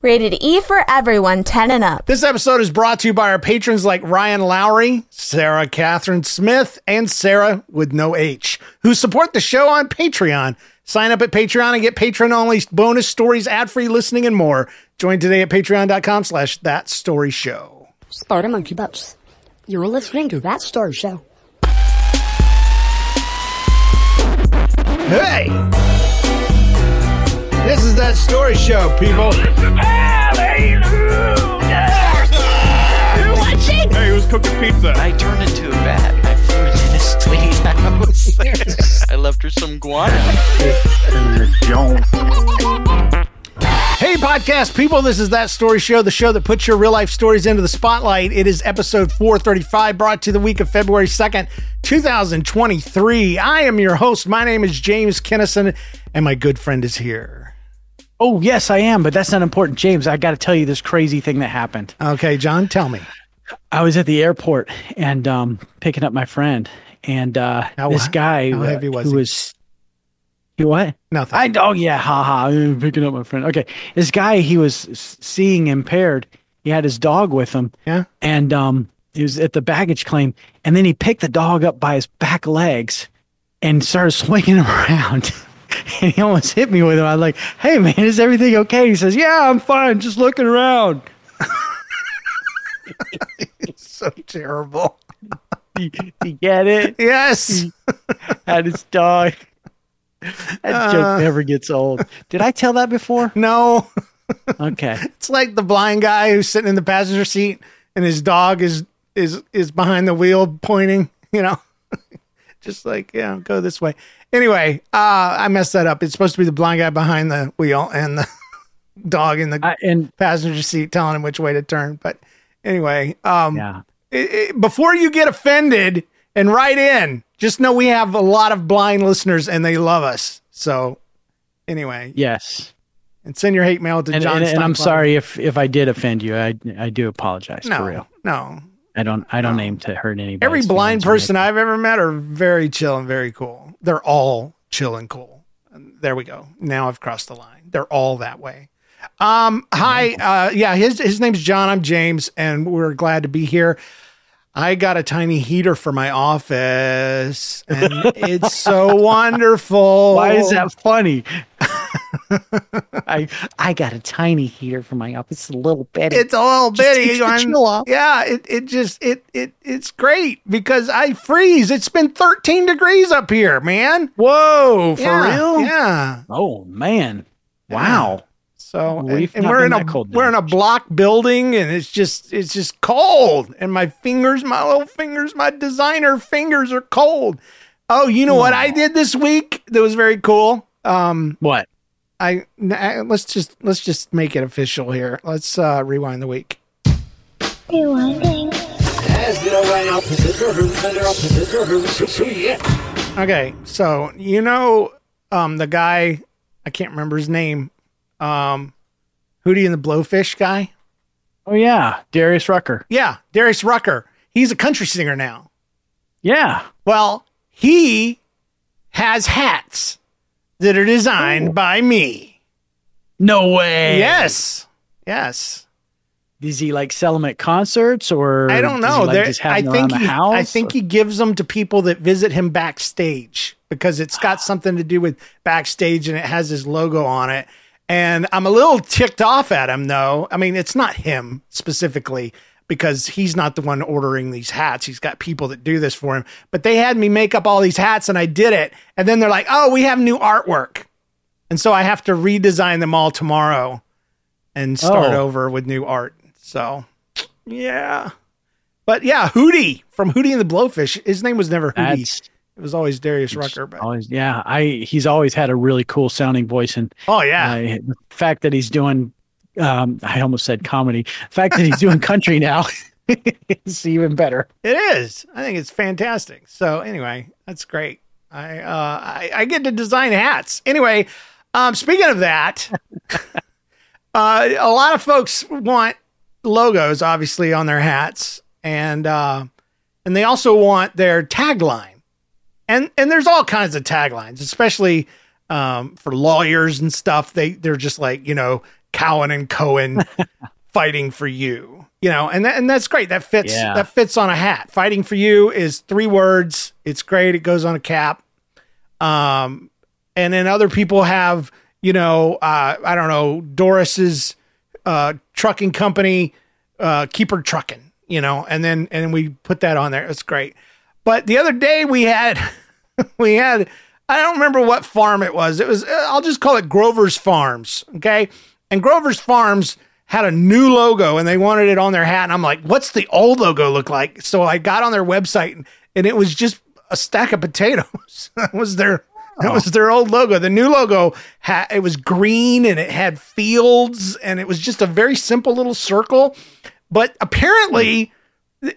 Rated E for everyone 10 and up. This episode is brought to you by our patrons like Ryan Lowry, Sarah Catherine Smith, and Sarah with no H, who support the show on Patreon. Sign up at Patreon and get patron only bonus stories, ad free listening, and more. Join today at patreon.com slash that story show. Sparta Monkey Butts. You're listening to That Story Show. Hey! This is that story show, people. Hey, who's cooking pizza? I turned into a bat. I flew into this lady's house. I left her some guano. Hey, podcast people, this is That Story Show, the show that puts your real life stories into the spotlight. It is episode 435, brought to you the week of February 2nd, 2023. I am your host. My name is James Kennison, and my good friend is here. Oh, yes, I am, but that's not important. James, I got to tell you this crazy thing that happened. Okay, John, tell me. I was at the airport and um, picking up my friend, and uh, How- this guy how heavy was who he? was. You what? Nothing. I oh yeah, haha. I'm picking up my friend. Okay, this guy he was seeing impaired. He had his dog with him. Yeah. and um, he was at the baggage claim, and then he picked the dog up by his back legs and started swinging him around. and he almost hit me with him. I'm like, "Hey man, is everything okay?" He says, "Yeah, I'm fine. Just looking around." It's so terrible. you, you get it? Yes. Had his dog. That Uh. joke never gets old. Did I tell that before? No. Okay. It's like the blind guy who's sitting in the passenger seat and his dog is is is behind the wheel pointing, you know. Just like, yeah, go this way. Anyway, uh I messed that up. It's supposed to be the blind guy behind the wheel and the dog in the I, and passenger seat telling him which way to turn. But anyway, um yeah. it- it- before you get offended and write in, just know we have a lot of blind listeners and they love us. So anyway, Yes. and send your hate mail to And, John. and, and I'm sorry if if I did offend you. I I do apologize No, for real. no. I don't I don't aim to hurt anybody. Every blind person I've ever met are very chill and very cool. They're all chill and cool. And there we go. Now I've crossed the line. They're all that way. Um, hi, uh, yeah, his his name's John. I'm James, and we're glad to be here. I got a tiny heater for my office, and it's so wonderful. Why is that funny? I I got a tiny heater for my office. It's a little bitty. It's a little Just bitty. takes the chill off. Yeah, it, it just it it it's great because I freeze. It's been 13 degrees up here, man. Whoa, for Yeah, real? Yeah. Oh man. Wow. So and, We've and not we're in a cold we're in a block building and it's just it's just cold and my fingers, my little fingers, my designer fingers are cold. Oh, you know what I did this week that was very cool? Um What? I let's just let's just make it official here. Let's uh rewind the week. Okay, so you know um the guy I can't remember his name. Um Hootie and the Blowfish guy? Oh yeah, Darius Rucker. Yeah, Darius Rucker. He's a country singer now. Yeah. Well, he has hats that are designed oh. by me. No way. Yes. Yes. Does he like sell them at concerts or I don't know. He, like, just I think he, house? I think he gives them to people that visit him backstage because it's got something to do with backstage and it has his logo on it. And I'm a little ticked off at him though. I mean, it's not him specifically because he's not the one ordering these hats. He's got people that do this for him. But they had me make up all these hats and I did it. And then they're like, "Oh, we have new artwork." and so I have to redesign them all tomorrow and start Oh. over with new art. So, yeah. But yeah, Hootie from Hootie and the Blowfish. His name was never Hootie. That's it was always Darius Rucker. But always yeah. I he's always had a really cool sounding voice, and oh yeah, uh, the fact that he's doing. Um, I almost said comedy. The fact that he's doing country now is even better. It is. I think it's fantastic. So anyway, that's great. I uh I, I get to design hats. Anyway, um speaking of that, uh a lot of folks want logos obviously on their hats and uh and they also want their tagline. And and there's all kinds of taglines, especially um for lawyers and stuff. They they're just like, you know, Cowan and Cohen fighting for you. You know, and that, and that's great. That fits Yeah. that fits on a hat. Fighting for you is three words. It's great. It goes on a cap. Um, and then other people have, you know, uh, I don't know, Doris's uh, trucking company, uh, keep her trucking, you know, and then and then we put that on there. It's great. But the other day we had we had I don't remember what farm it was. It was I'll just call it Grover's Farms, okay? And Grover's Farms had a new logo and they wanted it on their hat and I'm like, "What's the old logo look like?" So I got on their website and, and it was just a stack of potatoes. that was their that was their old logo. The new logo had it was green and it had fields and it was just a very simple little circle. But apparently,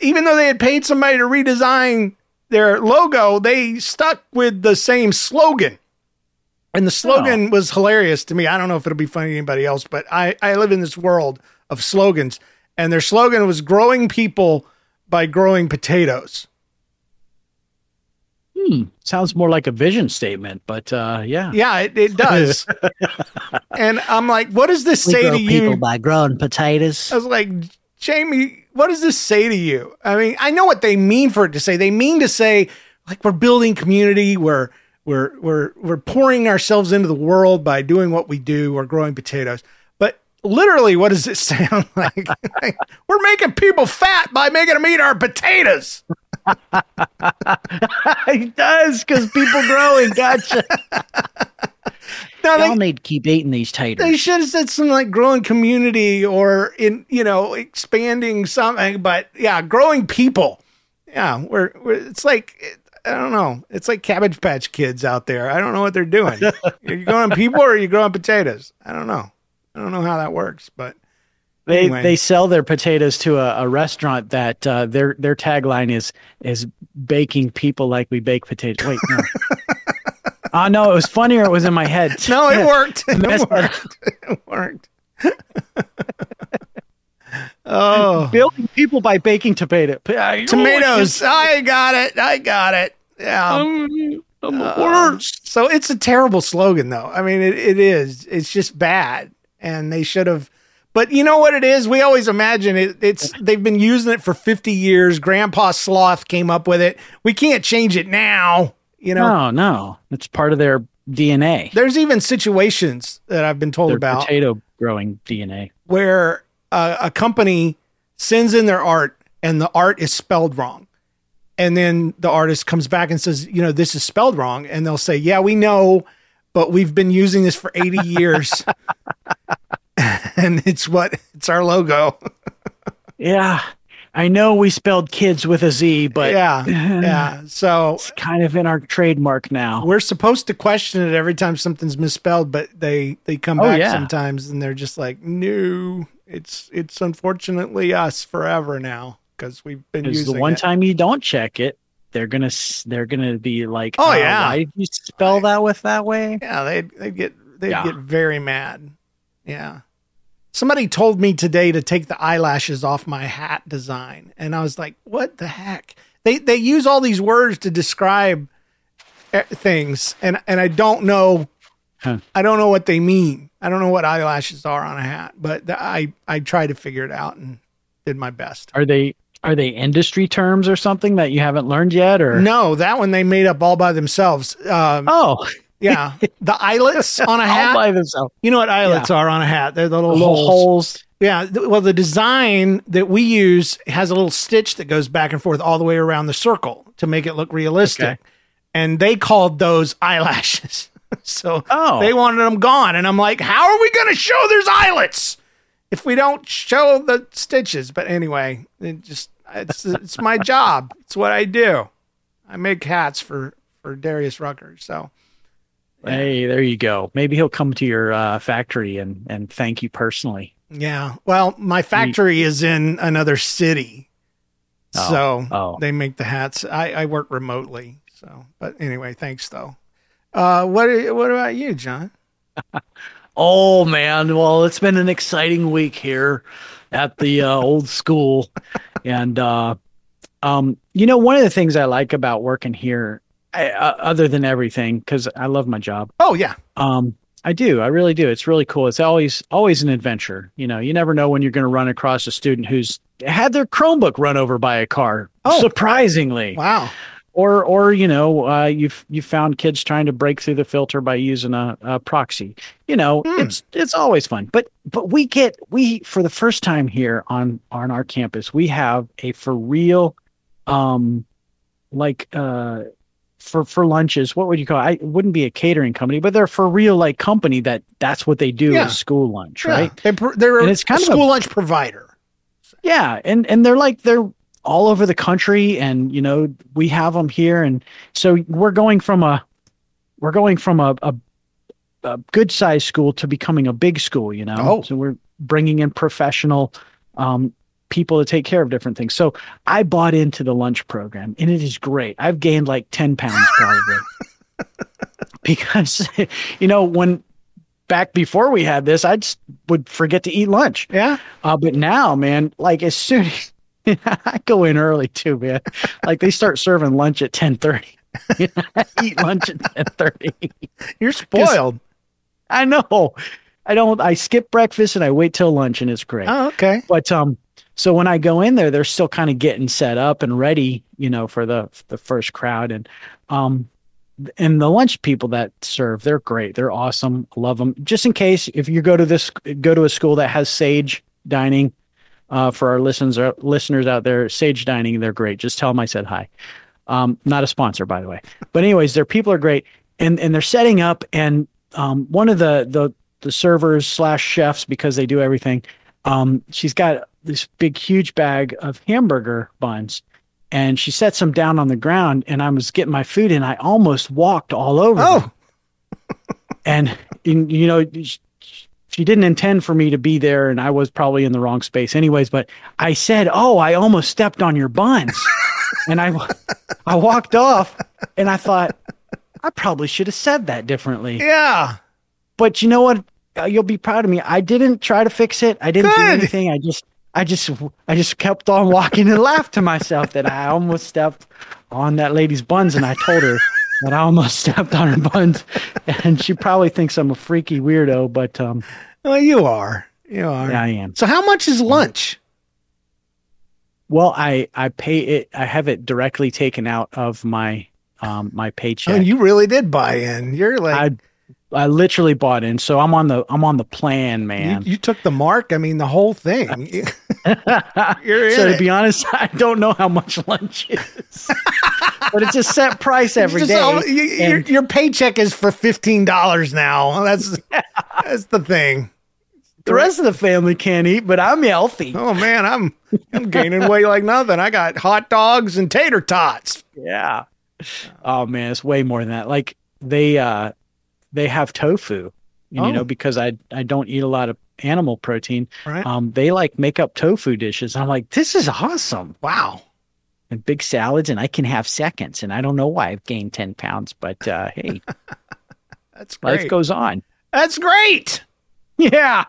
even though they had paid somebody to redesign their logo, they stuck with the same slogan. And the slogan was hilarious to me. I don't know if it'll be funny to anybody else, but I, I live in this world of slogans. And their slogan was growing people by growing potatoes. Hmm. Sounds more like a vision statement, but uh, yeah. Yeah, it, it does. and I'm like, what does this We say grow to people you? by growing potatoes. I was like, Jamie, what does this say to you? I mean, I know what they mean for it to say. They mean to say, like, we're building community, we're we're we're we're pouring ourselves into the world by doing what we do, we're growing potatoes. But literally, what does it sound like? Like, we're making people fat by making them eat our potatoes. it does because people growing. Gotcha. No, Y'all need to keep eating these taters. They should have said something like growing community or in you know expanding something, but yeah, growing people. Yeah, we're, we're it's like I don't know. It's like Cabbage Patch Kids out there. I don't know what they're doing. are you growing people or are you growing potatoes? I don't know. I don't know how that works, but They Anyway. they sell their potatoes to a, a restaurant that uh, their their tagline is is baking people like we bake potatoes. Wait, no. Ah, no, it was funnier. It was in my head. no, it worked. It worked. It worked. Oh, Building people by baking tomato tomatoes. I got it. I got it. Yeah. I'm, I'm the Uh, worst. So it's a terrible slogan, though. I mean, it, it is. It's just bad, and they should have. But you know what it is? We always imagine it. It's they've been using it for fifty years. Grandpa Sloth came up with it. We can't change it now. You know, No, no, it's part of their DNA. there's even situations that I've been told Their about potato growing DNA. where a, a company sends in their art and the art is spelled wrong. And then the artist comes back and says, you know, this is spelled wrong. And they'll say, yeah, we know, but we've been using this for 80 years. and it's what, it's our logo. Yeah, I know we spelled kids with a Z, but yeah. Yeah. So it's kind of in our trademark now. we're supposed to question it every time something's misspelled, but they, they come Oh, back yeah. sometimes and they're just like, no, it's, it's unfortunately us forever now. Cause we've been Because using the one it. time you don't check it, they're gonna they're gonna be like, Oh, "Uh, yeah. why did you spell that with that way?" Yeah, they'd they'd get they'd Yeah. get very mad. Yeah. Somebody told me today to take the eyelashes off my hat design, and I was like, "What the heck?" They they use all these words to describe eh, things, and and I don't know, Huh. I don't know what they mean. I don't know what eyelashes are on a hat, but the, I I tried to figure it out and did my best. Are they are they industry terms or something that you haven't learned yet? Or No, that one they made up all by themselves. Um, oh, yeah, the eyelets on a hat. all by themselves, You know what eyelets are on a hat? They're the little, little holes. holes. Yeah. th- Well, the design that we use has a little stitch that goes back and forth all the way around the circle to make it look realistic. Okay. And they called those eyelashes. so Oh. they wanted them gone. And I'm like, how are we going to show there's eyelets if we don't show the stitches? But anyway, it just it's it's my job. It's what I do. I make hats for for Darius Rucker. So Hey, there you go. Maybe he'll come to your uh, factory and and thank you personally. yeah. Well, my factory is in another city, Oh, so oh. they make the hats. I I work remotely. So, but anyway, thanks though. Uh, what what about you, John? Oh man, well, it's been an exciting week here at the uh, old school, and uh, um, you know, one of the things I like about working here, I, uh, other than everything, because I love my job. Oh yeah, Um, I do, I really do. It's really cool. It's always always an adventure. You know, you never know when you're going to run across a student who's had their Chromebook run over by a car. Oh. surprisingly! wow. Or or you know uh, you've you found kids trying to break through the filter by using a, a proxy. You know it's it's always fun. But but we get we for the first time here on on our campus we have a for real um like uh for for lunches. What would you call it? I, it wouldn't be a catering company but they're for real like company that that's what they do Yeah. as school lunch Yeah, right? They, pr- they're And it's kind of school a- lunch provider. yeah, and and they're like they're all over the country, and you know we have them here, and so we're going from a we're going from a a, a good sized school to becoming a big school. You know, Oh. so we're bringing in professional um, people to take care of different things. So I bought into the lunch program, and it is great. I've gained like ten pounds probably because you know when back before we had this, I just would forget to eat lunch. Yeah. Uh, but now, man, like as soon as I go in early too, man. Like they start serving lunch at ten thirty. I eat lunch at ten thirty. You're spoiled. I know. I don't. I skip breakfast and I wait till lunch, and it's great. Oh, okay. But um, so when I go in there, they're still kind of getting set up and ready, you know, for the the first crowd, and um, and the lunch people that serve, they're great. They're awesome. Love them. Just in case, if you go to this, go to a school that has Sage Dining. Uh, for our listeners, our listeners out there, Sage Dining, they're great. Just tell them I said hi. Um, not a sponsor, by the way. But anyways, their people are great, and and they're setting up. And um, one of the the the servers slash chefs because they do everything. Um, she's got this big, huge bag of hamburger buns, and she sets them down on the ground. And I was getting my food, and I almost walked all over. Oh. and you know, she didn't intend for me to be there, and I was probably in the wrong space, anyways. But I said, "Oh, I almost stepped on your buns," and I, I walked off, and I thought, I probably should have said that differently Yeah. but you know what? Uh, You'll be proud of me. I didn't try to fix it. I didn't do anything. I just, I just, I just kept on walking and laughed to myself that I almost stepped on that lady's buns, and I told her that I almost stepped on her buns, and she probably thinks I'm a freaky weirdo, but um, Well, you are. You are. yeah, I am. So how much is lunch? Well, I, I pay it. I have it directly taken out of my, um, my Oh, paycheck. you really did buy in. You're like I, I literally bought in, so I'm on the, I'm on the plan, you, man. you took the mark. I mean, the whole thing. So to it. be honest, I don't know how much lunch is, but it's a set price every day. all- you- your, your paycheck is for fifteen dollars now. That's that's the thing. the rest of the family can't eat, but I'm healthy. Oh man, I'm I'm gaining weight like nothing. I got hot dogs and tater tots. Yeah. Oh man, it's way more than that. Like they uh they have tofu. And, Oh. You know, because I I don't eat a lot of animal protein. Right. Um, they like make up tofu dishes. I'm like, this is awesome. Wow. And big salads, and I can have seconds. And I don't know why I've gained ten pounds, but uh, hey, That's life goes on. That's great. Yeah.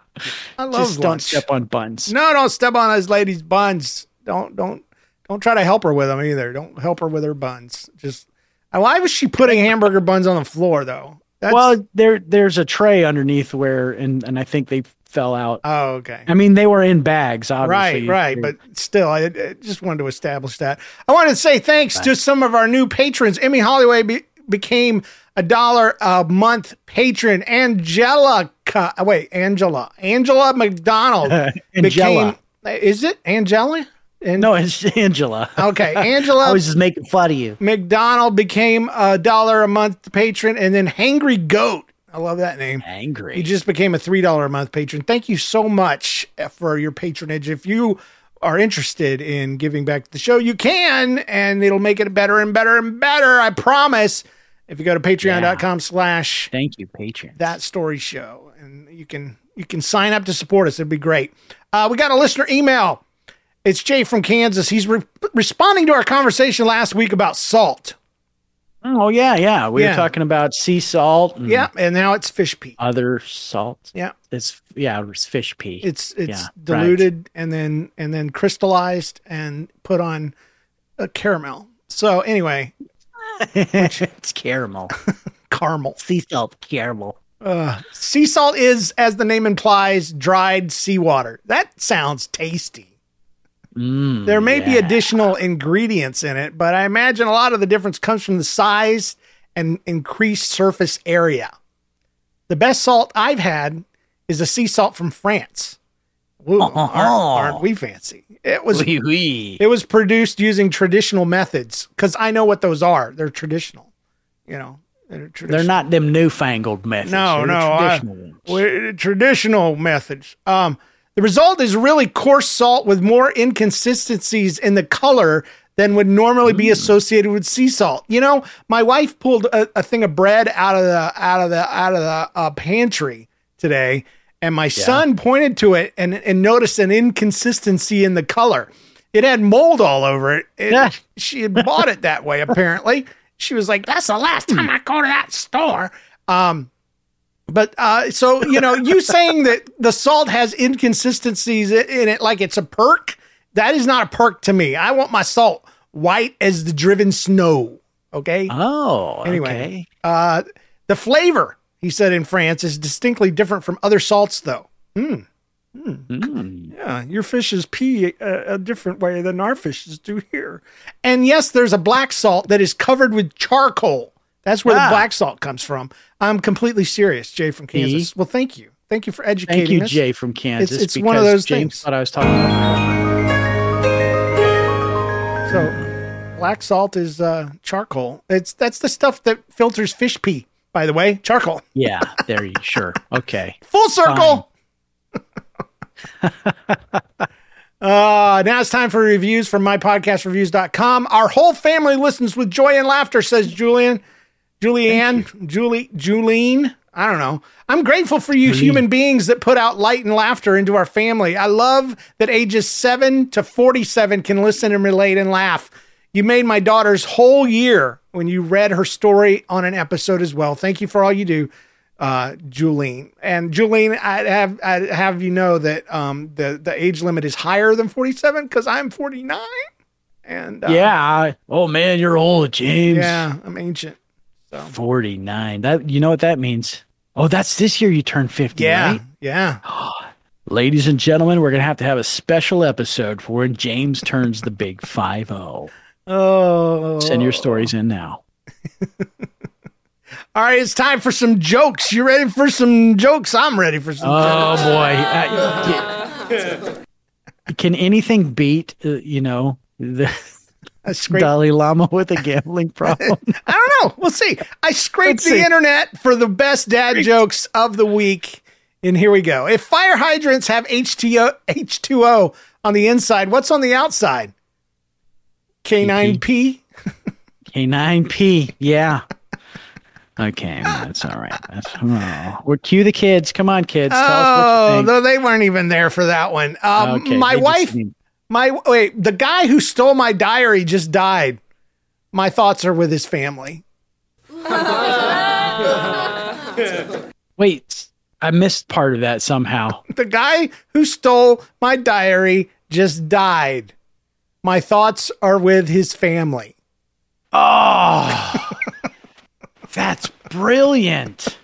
I love Just don't step on buns. No, don't step on this lady's buns. Don't don't don't try to help her with them either. Don't help her with her buns. Just why was she putting hamburger buns on the floor though? That's, well, there there's a tray underneath where, and and I think they fell out. oh okay. I mean, they were in bags, obviously. Right, right, but still, I, I just wanted to establish that. I wanted to say thanks to some of our new patrons. Emmy Holloway be, became a dollar a month patron. Angelica, uh, wait, Angela, Angela McDonald Angela. became. Is it Angela? And No, it's Angela. Okay, Angela. I was just making fun of you. McDonald became a dollar a month patron, and then Hangry Goat. I love that name. Angry. You just became a three dollar a month patron. Thank you so much for your patronage. If you are interested in giving back to the show, you can, and it'll make it better and better and better. I promise. If you go to patreon.com slash Thank you, patron, that story show, and you can you can sign up to support us. It'd be great. Uh, we got a listener email. It's Jay from Kansas. He's re- responding to our conversation last week about salt. Oh yeah, yeah. We Yeah. were talking about sea salt. And Yeah, and now it's fish pee. Other salt. Yeah. It's yeah, it's fish pee. It's it's Yeah, right. diluted and then and then crystallized and put on a caramel. So anyway, it's caramel. caramel. sea salt caramel. Uh, sea salt is, as the name implies, dried seawater. That sounds tasty. Mm, There may be additional ingredients in it, but I imagine a lot of the difference comes from the size and increased surface area. The best salt I've had is a sea salt from France. Woo, aren't, aren't we fancy? It was Wee wee. it was produced using traditional methods because I know what those are. They're traditional, you know. They're, traditional. They're not them newfangled methods. No, They're no, I- traditional ones. Traditional methods. Um, the result is really coarse salt with more inconsistencies in the color than would normally be associated with sea salt. You know, my wife pulled a, a thing of bread out of the out of the out of the uh, pantry today, and my son pointed to it and and noticed an inconsistency in the color. It had mold all over it. It- Yeah. She had bought it that way. Apparently, she was like, "That's the last time I go to that store." Um, but uh, so you know, you saying that the salt has inconsistencies in it, like it's a perk, that is not a perk to me. I want my salt white as the driven snow. Okay. Oh, Anyway, okay. uh, the flavor he said in France is distinctly different from other salts, though. Mm. Yeah, your fishes pee a, a different way than our fishes do here. And yes, there's a black salt that is covered with charcoal. That's where the black salt comes from. I'm completely serious, Jay from Kansas. Well, thank you. Thank you for educating me. Thank you, us. Jay from Kansas. it's one of those James things. thought I was talking about. So, black salt is uh, charcoal. It's that's the stuff that filters fish pee. By the way, charcoal. Yeah, there you sure. Okay. Full circle. uh, now it's time for reviews from mypodcastreviews.com. Our whole family listens with joy and laughter, says Julian. Julianne, Julie, Julene. I don't know. I'm grateful for you human beings that put out light and laughter into our family. I love that ages 7 to 47 can listen and relate and laugh. You made my daughter's whole year when you read her story on an episode as well. Thank you for all you do, uh, Julene. And Julene, I have I have you know that um, the the age limit is higher than 47 because I'm 49. And uh, yeah. I- oh man, you're old, James. yeah, I'm ancient. 49. That you know what that means? Oh, that's this year you turn 50, Yeah, right? yeah. Ladies and gentlemen, we're gonna have to have a special episode for when James turns the big 50. Oh, Send your stories in now. All right, it's time for some jokes. You ready for some jokes? I'm ready for some. Oh jokes. boy. Uh, y- can anything beat uh, you know the I scraped, Dalai Lama with a gambling problem? I don't know. We'll see. I scraped Let's the see. internet for the best dad jokes of the week, and here we go. If fire hydrants have H2O, H2O on the inside, what's on the outside? K9P. K9P. Yeah. Okay, that's all right. That's oh. we're cue the kids. Come on, kids. Tell us what Oh, you think. though they weren't even there for that one. Um, Okay, my they just wife, need- my wait, the guy who stole my diary just died. My thoughts are with his family. Wait, I missed part of that somehow. The guy who stole my diary just died. My thoughts are with his family. Oh, that's brilliant.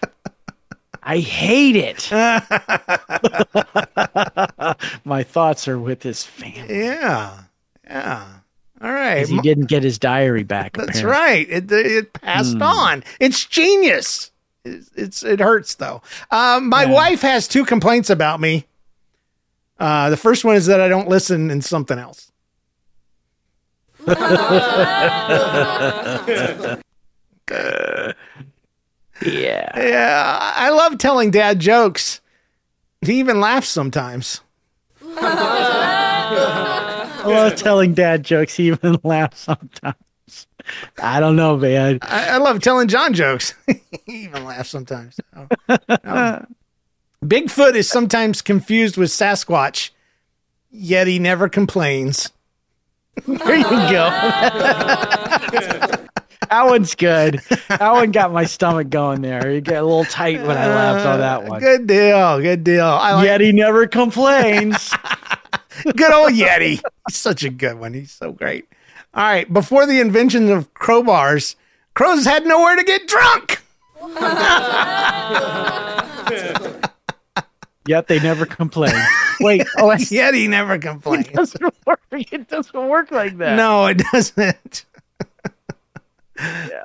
I hate it. My thoughts are with his family. Yeah. Yeah. All right. 'Cause He didn't get his diary back. That's apparently. right. It, it passed Hmm. on. It's genius. It's, it's it hurts though. Um, my Yeah. wife has two complaints about me. Uh, the first one is that I don't listen in something else. yeah. Yeah, I love telling dad jokes. He even laughs sometimes. I love telling dad jokes. He even laughs sometimes. I don't know, man. I, I love telling John jokes. he even laughs sometimes. Oh. Oh. Bigfoot is sometimes confused with Sasquatch, yet he never complains. There you go. That one's good. That one got my stomach going there. You get a little tight when I laughed on that one. Good deal. Good deal. I like Yet he never complains. good old Yeti. He's such a good one. He's so great. All right. Before the invention of crowbars, crows had nowhere to get drunk. Yet they never complain. Wait, oh, Yeti never complains. it doesn't work. It doesn't work like that. No, it doesn't.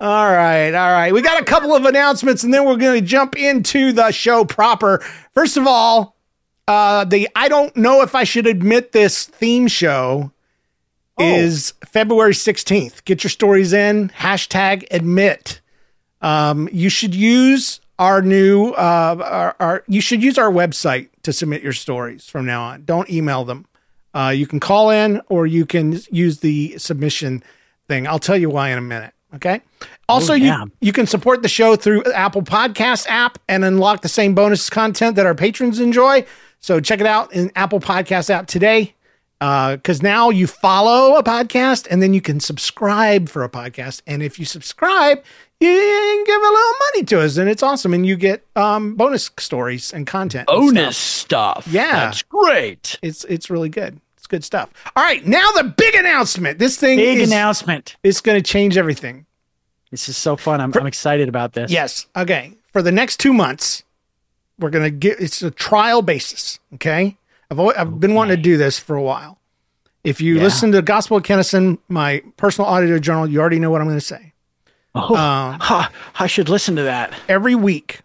All right, all right. We got a couple of announcements, and then we're going to jump into the show proper. First of all, uh, the I don't know if I should admit this theme show is February sixteenth. Get your stories in. Hashtag admit. Um, you should use our new uh, our, our you should use our website to submit your stories from now on. Don't email them. Uh, you can call in or you can use the submission thing. I'll tell you why in a minute. Okay. Also, Oh, yeah. you you can support the show through Apple Podcast app and unlock the same bonus content that our patrons enjoy. So check it out in Apple Podcast app today. Because now you follow a podcast and then you can subscribe for a podcast. And if you subscribe, you can give a little money to us, and it's awesome. And you get um, bonus stories and content. and Bonus stuff. stuff. Yeah. That's great. It's it's really good. It's good stuff. All right, now the big announcement. This thing Big is announcement. it's going to change everything. This is so fun. I'm, I'm excited about this. Yes. Okay. For the next two months, we're going to get it's a trial basis. Okay. I've always, I've been wanting to do this for a while. If you Yeah. listen to Gospel of Kennison, my personal audio journal, you already know what I'm going to say. Oh, Um, ha, I should listen to that. every week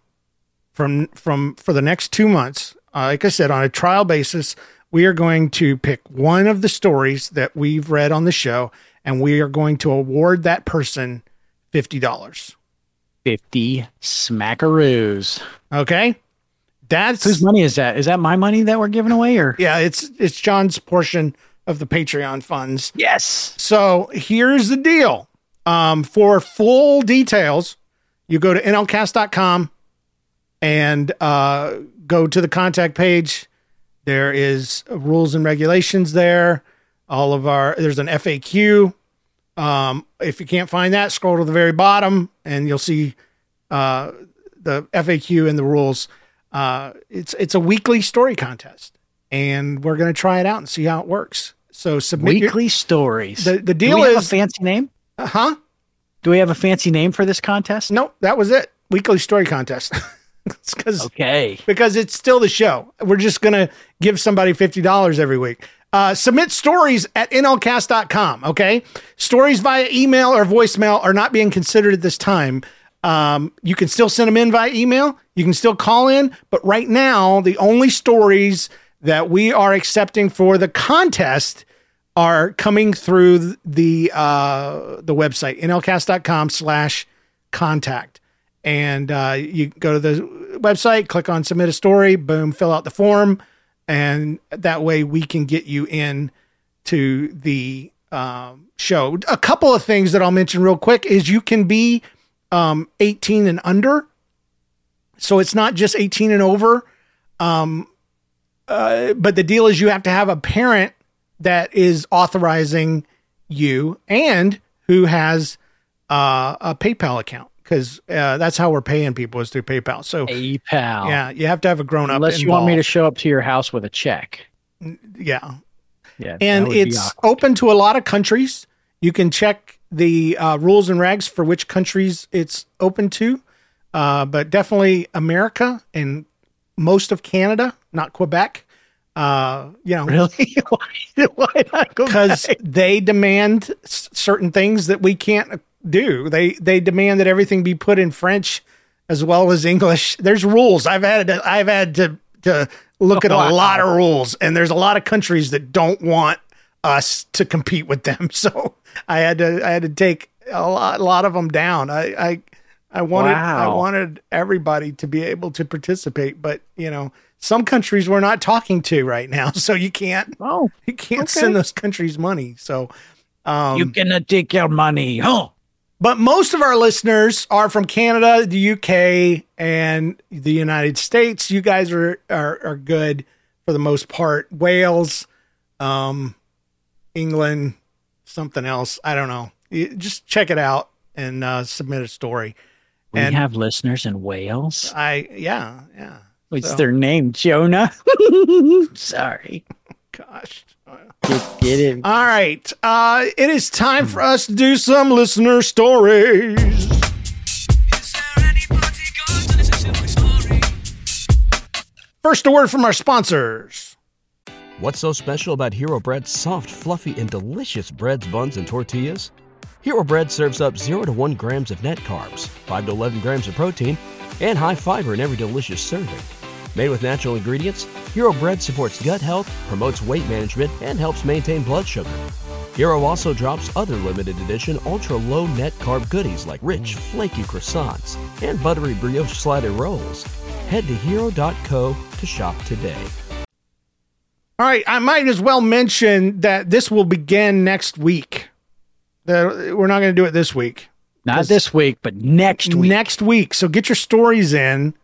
from from for the next two months uh, like i said on a trial basis we are going to pick one of the stories that we've read on the show and we are going to award that person $50 50 smackaroos. okay that's Whose money is that? Is that my money that we're giving away or? yeah it's it's john's portion of the patreon funds Yes. So here's the deal. Um, for full details, you go to nlcast.com and uh, go to the contact page. There is rules and regulations there. All of our there's an FAQ. Um, if you can't find that, scroll to the very bottom and you'll see uh, the FAQ and the rules. Uh, it's it's a weekly story contest, and we're going to try it out and see how it works. So submit your- Weekly stories. the the Do deal is a fancy name? huh? Do we have a fancy name for this contest? Nope, that was it. Weekly story contest. it's because Okay. because it's still the show. We're just gonna give somebody fifty dollars every week. Uh, submit stories at nlcast.com. Okay, stories via email or voicemail are not being considered at this time. Um, you can still send them in via email. You can still call in, but right now the only stories that we are accepting for the contest are coming through the uh, the website nlcast.com slash contact and uh, you go to the website click on submit a story boom fill out the form. And that way we can get you in to the um, show. A couple of things that i'll mention real quick is you can be um, 18 and under. So it's not just 18 and over. Um, uh, but the deal is you have to have a parent that is authorizing you and who has uh, a PayPal account because uh, that's how we're paying people is through PayPal. So PayPal. yeah, you have to have a grown up. Unless you want me to show up to your house with a check. yeah, Yeah. and it's open to a lot of countries. You can check the uh, rules and regs for which countries it's open to, uh, but definitely America and most of Canada, not Quebec. Uh, you know, really why, why not because they demand s- certain things that we can't do. They they demand that everything be put in French as well as English. There's rules. I've had to, I've had to to look at a Wow. lot of rules, and there's a lot of countries that don't want us to compete with them. So I had to I had to take a lot, a lot of them down. I I, I wanted I wanted everybody to be able to participate, but you know some countries we're not talking to right now, so you can't Oh, you can't Okay. send those countries money. So um, you cannot take your money. Oh, but most of our listeners are from Canada, the UK, and the United States. You guys are are, are good for the most part. Wales, um, England, something else. I don't know. You, just check it out and uh, submit a story. we And- have listeners in Wales. I yeah yeah. What's So- their name? Jonah. Sorry, Gosh. Get, get it. All right. Uh, it is time for us to do some listener stories. First, a word from our sponsors. What's so special about Hero Bread's soft, fluffy, and delicious breads, buns, and tortillas? Hero Bread serves up 0 to 1 grams of net carbs, 5 to 11 grams of protein, and high fiber in every delicious serving. Made with natural ingredients, Hero Bread supports gut health, promotes weight management, and helps maintain blood sugar. Hero also drops other limited edition ultra low net carb goodies like rich, flaky croissants and buttery brioche slider rolls. Head to hero.co to shop today. All right. I might as well mention that this will begin next week. That we're not going to do it this week. Not this week, but next week. Next week. So get your stories in.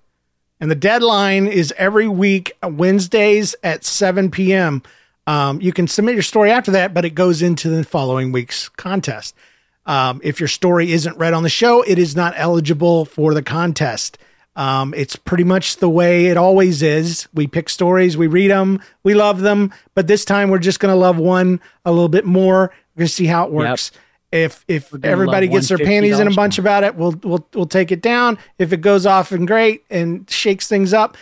And the deadline is every week, Wednesdays at 7 p.m. Um, you can submit your story after that, but it goes into the following week's contest. Um, if your story isn't read on the show, it is not eligible for the contest. Um, it's pretty much the way it always is. We pick stories, we read them, we love them, but this time we're just going to love one a little bit more. We're going to see how it works. If if everybody gets their panties in a bunch more. about it, we'll we'll we'll take it down. If it goes off and great and shakes things up,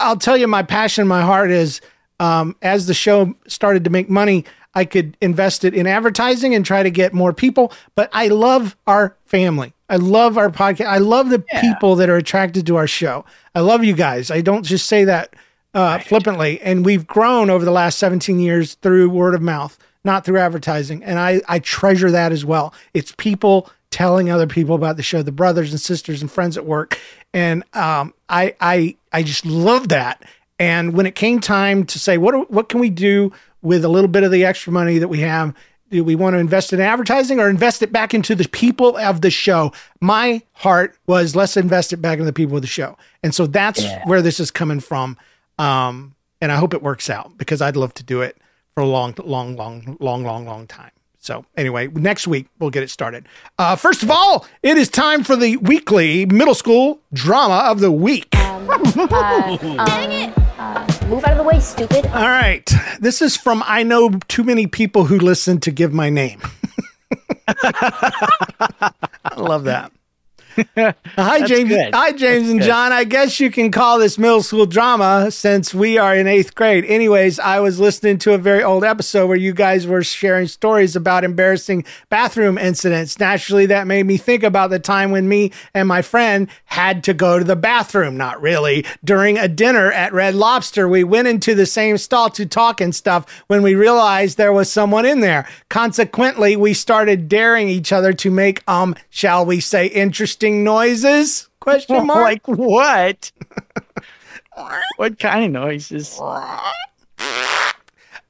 I'll tell you my passion, my heart is um, as the show started to make money, I could invest it in advertising and try to get more people. But I love our family. I love our podcast. I love the people that are attracted to our show. I love you guys. I don't just say that uh, flippantly. And we've grown over the last 17 years through word of mouth, not through advertising. And I, I treasure that as well. It's people telling other people about the show, the brothers and sisters and friends at work. And um, I, I, I just love that. And when it came time to say, what, what can we do with a little bit of the extra money that we have? Do we want to invest in advertising or invest it back into the people of the show? My heart was let's invest it back into the people of the show. And so that's Yeah. where this is coming from. Um, and I hope it works out because I'd love to do it for a long, long, long, long, long, long time. So anyway, next week we'll get it started. Uh, first of all, it is time for the weekly middle school drama of the week. Dang it! Uh, move out of the way, stupid. All right. This is from I know too many people who listen to give my name. I love that. Hi, James. good. Hi, James and John. I guess you can call this middle school drama since we are in eighth grade. Anyways, I was listening to a very old episode where you guys were sharing stories about embarrassing bathroom incidents. Naturally, that made me think about the time when me and my friend had to go to the bathroom. Not really. During a dinner at Red Lobster, we went into the same stall to talk and stuff when we realized there was someone in there. Consequently, we started daring each other to make, um, shall we say, interesting noises? Question mark. Like what? what kind of noises?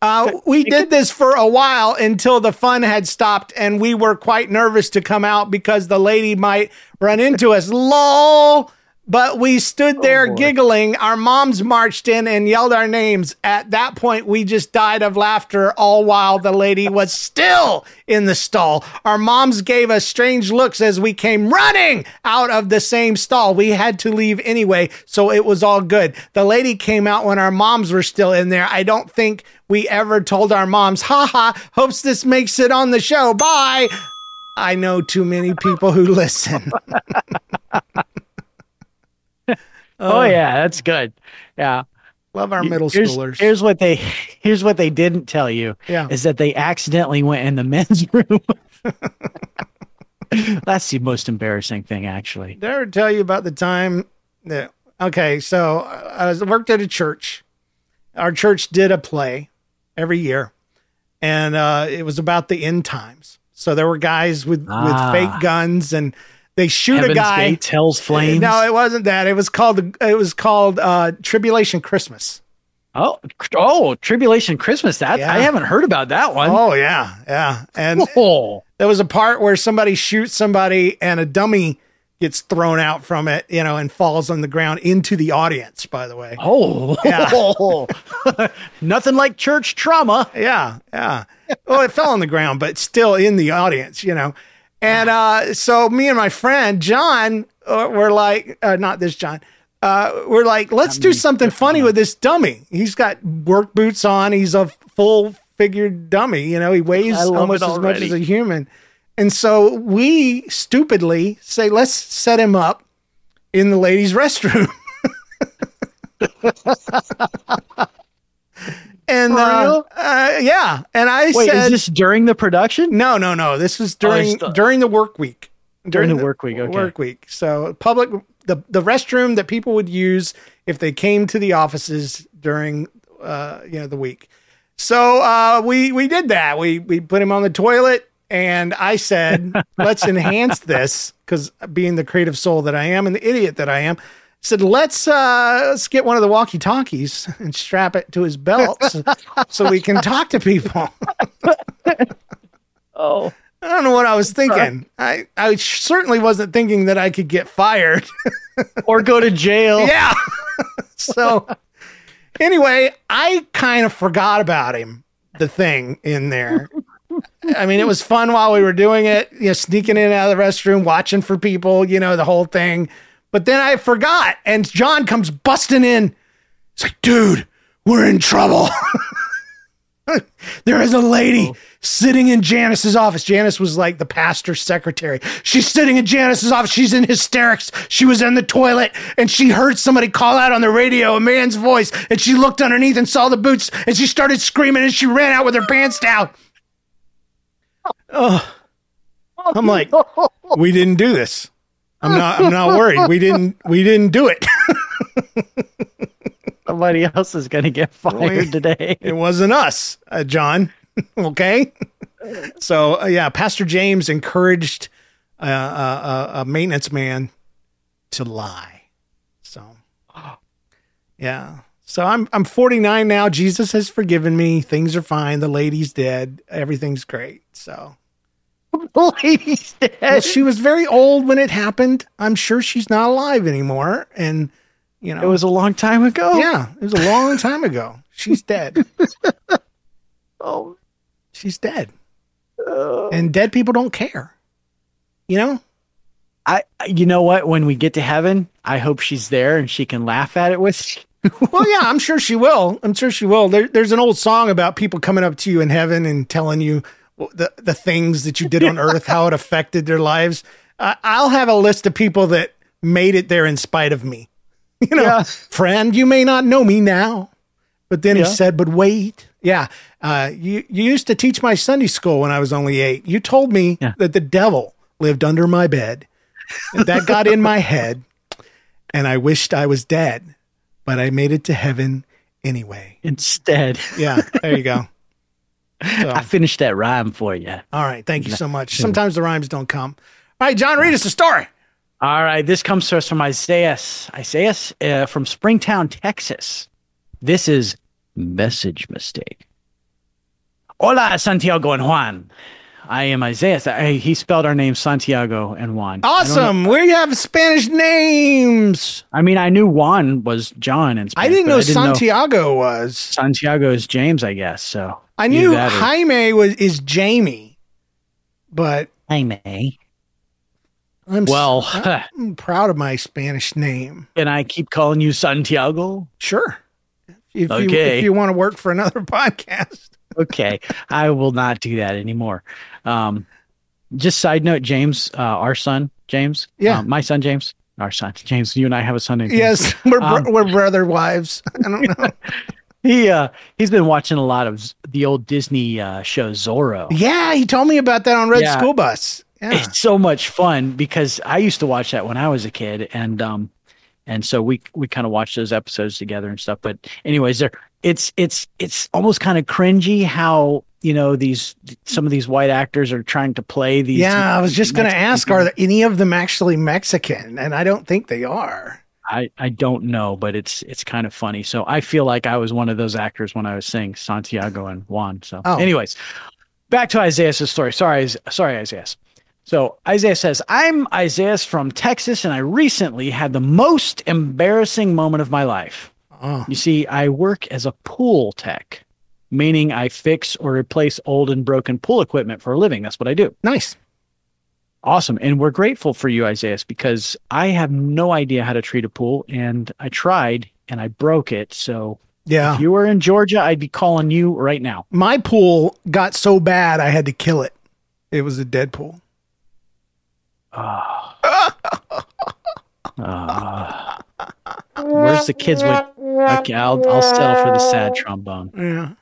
Uh, we did this for a while until the fun had stopped, and we were quite nervous to come out because the lady might run into us. Lol. But we stood oh, there giggling. Our moms marched in and yelled our names. At that point, we just died of laughter, all while the lady was still in the stall. Our moms gave us strange looks as we came running out of the same stall. We had to leave anyway, so it was all good. The lady came out when our moms were still in there. I don't think we ever told our moms, haha, hopes this makes it on the show. Bye. I know too many people who listen. Oh yeah, that's good. Yeah. Love our middle here's, schoolers. Here's what they here's what they didn't tell you. Yeah. Is that they accidentally went in the men's room. That's the most embarrassing thing, actually. Did I ever tell you about the time that okay, so I was worked at a church. Our church did a play every year. and uh, it was about the end times. So there were guys with Ah. with fake guns, and they shoot Heaven's a guy. Gates, Hell's Flames. No, it wasn't that. It was called it was called uh, Tribulation Christmas. Oh, oh, Tribulation Christmas. That Yeah. I haven't heard about that one. Oh yeah, yeah. And Oh. there was a part where somebody shoots somebody and a dummy gets thrown out from it, you know, and falls on the ground into the audience. By the way, Oh, Yeah. nothing like church trauma. yeah, yeah. Well, it fell on the ground, but still in the audience, you know. And uh, so me and my friend John uh, were like, uh, not this John. Uh, we're like, let's do something funny with this dummy. He's got work boots on. He's a full figured dummy. You know, he weighs almost as much as a human. And so we stupidly say, let's set him up in the ladies' restroom. and uh, uh, yeah, and I Wait, said, is this during the production? no, no, no. This was Oh, during the- during the work week. During the work week, okay. Work week. So public the the restroom that people would use if they came to the offices during uh you know the week. So uh we we did that. We we put him on the toilet and I said, let's enhance this because being the creative soul that I am and the idiot that I am, said let's uh let's get one of the walkie talkies and strap it to his belt so, so we can talk to people. Oh, I don't know what I was thinking. I, I certainly wasn't thinking that I could get fired. or go to jail. yeah. so anyway, I kind of forgot about him, the thing in there. I mean, it was fun while we were doing it, you know, sneaking in and out of the restroom, watching for people, you know, the whole thing. But then I forgot, and John comes busting in. It's like, dude, we're in trouble. there is a lady sitting in Janice's office. Janice was like the pastor's secretary. She's sitting in Janice's office. She's in hysterics. She was in the toilet and she heard somebody call out on the radio, a man's voice, and she looked underneath and saw the boots and she started screaming and she ran out with her pants down. Oh, I'm like, we didn't do this. I'm not. I'm not worried. We didn't. We didn't do it. Somebody else is going to get fired today. It wasn't us, uh, John. okay. So uh, yeah, Pastor James encouraged uh, uh, uh, a maintenance man to lie. So yeah. So I'm I'm 49 now. Jesus has forgiven me. Things are fine. The lady's dead. Everything's great. So Lady's dead. well, she was very old when it happened. I'm sure she's not alive anymore. And you know, It was a long time ago. yeah, it was a long time ago. She's dead. Oh, She's dead. Oh. and dead people don't care. You know? I. You know what? When we get to heaven, I hope she's there and she can laugh at it with. you. Well, yeah, I'm sure she will. I'm sure she will. There, there's an old song about people coming up to you in heaven and telling you the the things that you did on earth, how it affected their lives. Uh, I'll have a list of people that made it there in spite of me. You know, Yeah. friend, you may not know me now, but then Yeah. he said, "But wait, yeah, uh, you you used to teach my Sunday school when I was only eight. You told me Yeah. that the devil lived under my bed. And that got in my head, and I wished I was dead, but I made it to heaven anyway. Instead, Yeah, there you go. So, I finished that rhyme for you. all right, thank you so much. Sometimes the rhymes don't come. All right, John, read us a story. All right, this comes to us from Isaiah. Isaiah uh, from Springtown, Texas. This is message mistake. Hola, Santiago and Juan. I am Isaiah. I, he spelled our names Santiago and Juan. I don't Awesome. We have Spanish names. I, mean, I knew Juan was John in Spanish. I didn't but know Santiago was. Santiago is James, I guess. So I knew that or- Jaime was is Jamie, but Jaime. I'm Well, s- I'm proud of my Spanish name. Can I keep calling you Santiago? Sure. If you if you want to work for another podcast. Okay, I will not do that anymore. Um, just side note, James, uh, our son, James, Yeah. um, my son, James, our son, James. You and I have a son named James. Yes, we're bro- Um, we're brother wives. I don't know. He uh, he's been watching a lot of the old Disney uh, show Zorro. yeah, he told me about that on Red Yeah. School Bus. Yeah. It's so much fun because I used to watch that when I was a kid, and um, and so we we kind of watched those episodes together and stuff. But anyways, they're it's it's it's almost kind of cringy how you know these some of these white actors are trying to play these. Yeah, I was just going to ask, are any of them actually Mexican? And I don't think they are. I, I don't know, but it's it's kind of funny. So I feel like I was one of those actors when I was saying Santiago and Juan. So, Oh. anyways, back to Isaiah's story. Sorry, sorry, Isaiah. So Isaiah says, "I'm Isaiah from Texas, and I recently had the most embarrassing moment of my life. Oh. You see, I work as a pool tech, meaning I fix or replace old and broken pool equipment for a living. That's what I do. Nice. Awesome. And we're grateful for you, Isaiah, because I have no idea how to treat a pool and I tried and I broke it. So Yeah. if you were in Georgia, I'd be calling you right now. My pool got so bad I had to kill it. It was a dead pool. Ah. Uh, where's the kids with Okay, I'll I'll settle for the sad trombone. Yeah.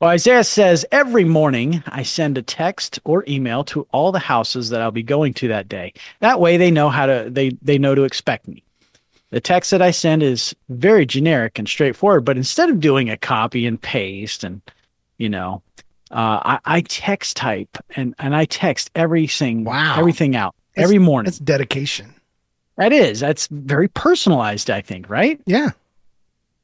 Well, Isaiah says every morning I send a text or email to all the houses that I'll be going to that day. That way they know how to they they know to expect me. The text that I send is very generic and straightforward, but instead of doing a copy and paste and you know, uh, I, I text type and and I text everything Wow. everything out That's- every morning. That's dedication. That is. That's very personalized, I think, right? Yeah.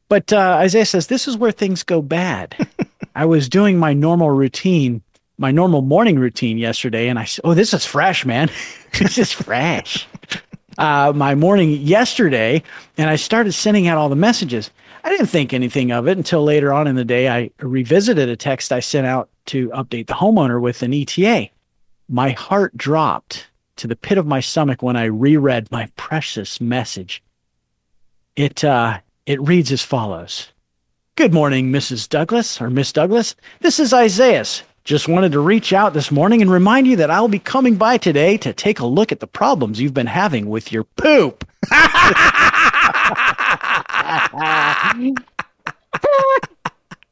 But uh, Isaiah says this is where things go bad. I was doing my normal routine, my normal morning routine yesterday, and I said, "Oh, this is fresh, man. this is fresh." uh, my morning yesterday, and I started sending out all the messages. I didn't think anything of it until later on in the day. I revisited a text I sent out to update the homeowner with an ETA. My heart dropped to the pit of my stomach when I reread my precious message. It uh, it reads as follows. Good morning, Mrs. Douglas or Miss Douglas. This is Isaiah. Just wanted to reach out this morning and remind you that I'll be coming by today to take a look at the problems you've been having with your poop.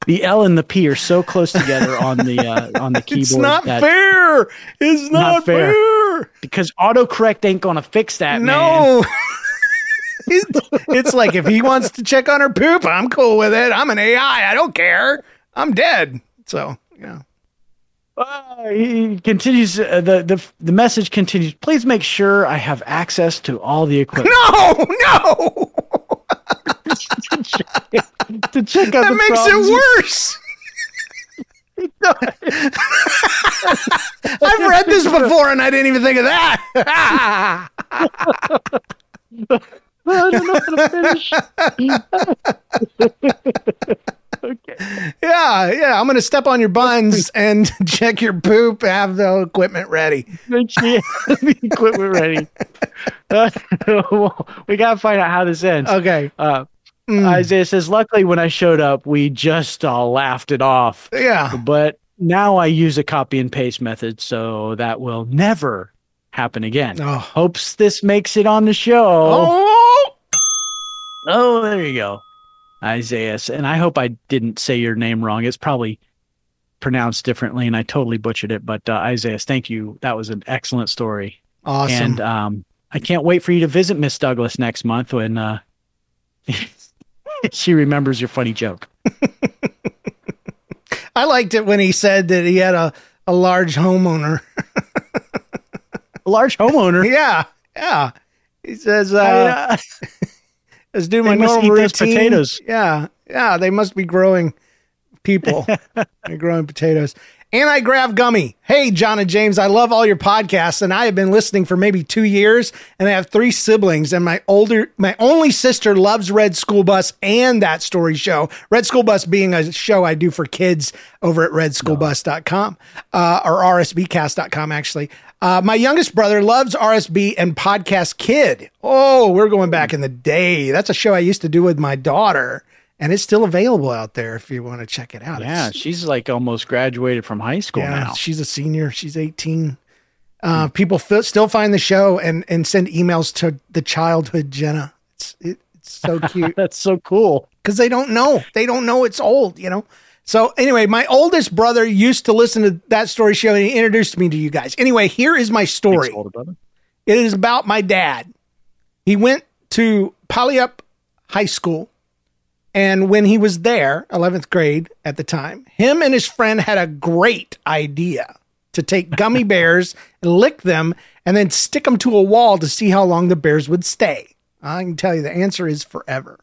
the L and the P are so close together on the uh, on the keyboard. It's not fair. It's not, fair. fair. because autocorrect ain't gonna fix that. No. it's, it's like if he wants to check on her poop, I'm cool with it. I'm an AI. I don't care. I'm dead. So, yeah. Uh, he continues. Uh, the the the message continues. Please make sure I have access to all the equipment No, no. To check out That makes problems. it worse. I've read this before and I didn't even think of that. I don't know how to finish. okay. yeah, yeah. I'm going to step on your buns and check your poop, have the equipment ready. Make sure you have the equipment ready. Uh, we gotta find out how this ends. Okay. Uh, Mm. Isaiah says, "Luckily, when I showed up, we just all laughed it off. Yeah. But now I use a copy and paste method, so that will never happen again. Oh. Hopes this makes it on the show. Oh, Oh, there you go, Isaiah. And I hope I didn't say your name wrong. It's probably pronounced differently, and I totally butchered it. But uh, Isaiah, thank you. That was an excellent story. awesome. And um, I can't wait for you to visit Miss Douglas next month when uh, she remembers your funny joke. I liked it when he said that he had a, a large homeowner. A large homeowner. yeah. Yeah. He says, uh, I, uh, let's do my normal routine. potatoes. Yeah. Yeah. They must be growing people. They're growing potatoes. Anti Grav Gummy. Hey, John and James, I love all your podcasts, and I have been listening for maybe two years, and I have three siblings, and my older, my only sister loves Red School Bus and that story show. Red School Bus being a show I do for kids over at redschoolbus.com, uh, or rsbcast.com, actually. Uh, my youngest brother loves RSB and Podcast Kid. Oh, we're going back in the day. That's a show I used to do with my daughter, and it's still available out there if you want to check it out. Yeah, It's- she's like almost graduated from high school yeah, now. she's a senior. She's 18. Uh, people f- still find the show and, and send emails to the childhood Jenna. It's, it, it's so cute That's so cool. because they don't know. They don't know it's old, you know? So, anyway, my oldest brother used to listen to that story show and he introduced me to you guys. Anyway, here is my story. Thanks, older brother. It is about my dad. He went to Polyup High School And when he was there, 11th grade at the time, him and his friend had a great idea to take gummy bears and lick them and then stick them to a wall to see how long the bears would stay. I can tell you the answer is forever.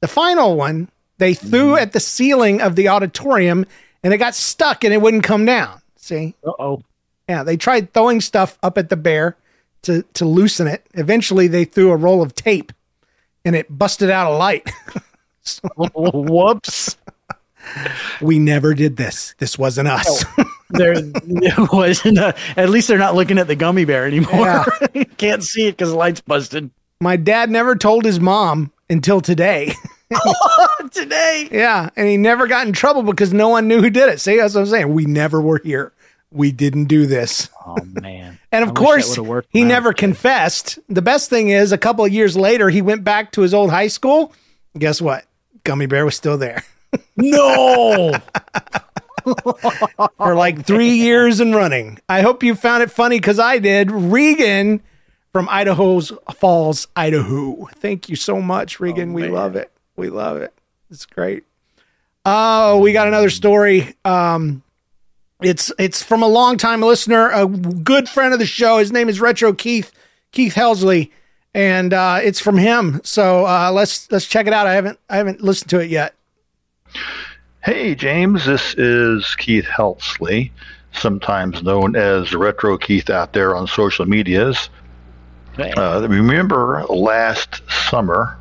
The final one, they threw at the ceiling of the auditorium and it got stuck and it wouldn't come down. See? Uh oh. Yeah, they tried throwing stuff up at the bear to to loosen it. Eventually, they threw a roll of tape, and it busted out a light. Whoops. we never did this. This wasn't us. There it wasn't. A, at least they're not looking at the gummy bear anymore. Can't see it because the light's busted. My dad never told his mom until today. Today. yeah, and he never got in trouble because no one knew who did it. See, that's what I'm saying. We never were here. We didn't do this. Oh man. And of I course, he never confessed. The best thing is, a couple of years later, he went back to his old high school. Guess what? Gummy Bear was still there No. for like three years and running. I hope you found it funny because I did. Regan from Idaho's Falls, Idaho. Thank you so much, Regan. we love it. We love it. It's great. Oh, we got another story. Um, it's it's from a longtime listener, a good friend of the show. His name is Retro Keith Keith Helsley, and uh, it's from him. So uh, let's let's check it out. I haven't I haven't listened to it yet. Hey, James, this is Keith Helsley, sometimes known as Retro Keith out there on social medias. Uh, remember last summer,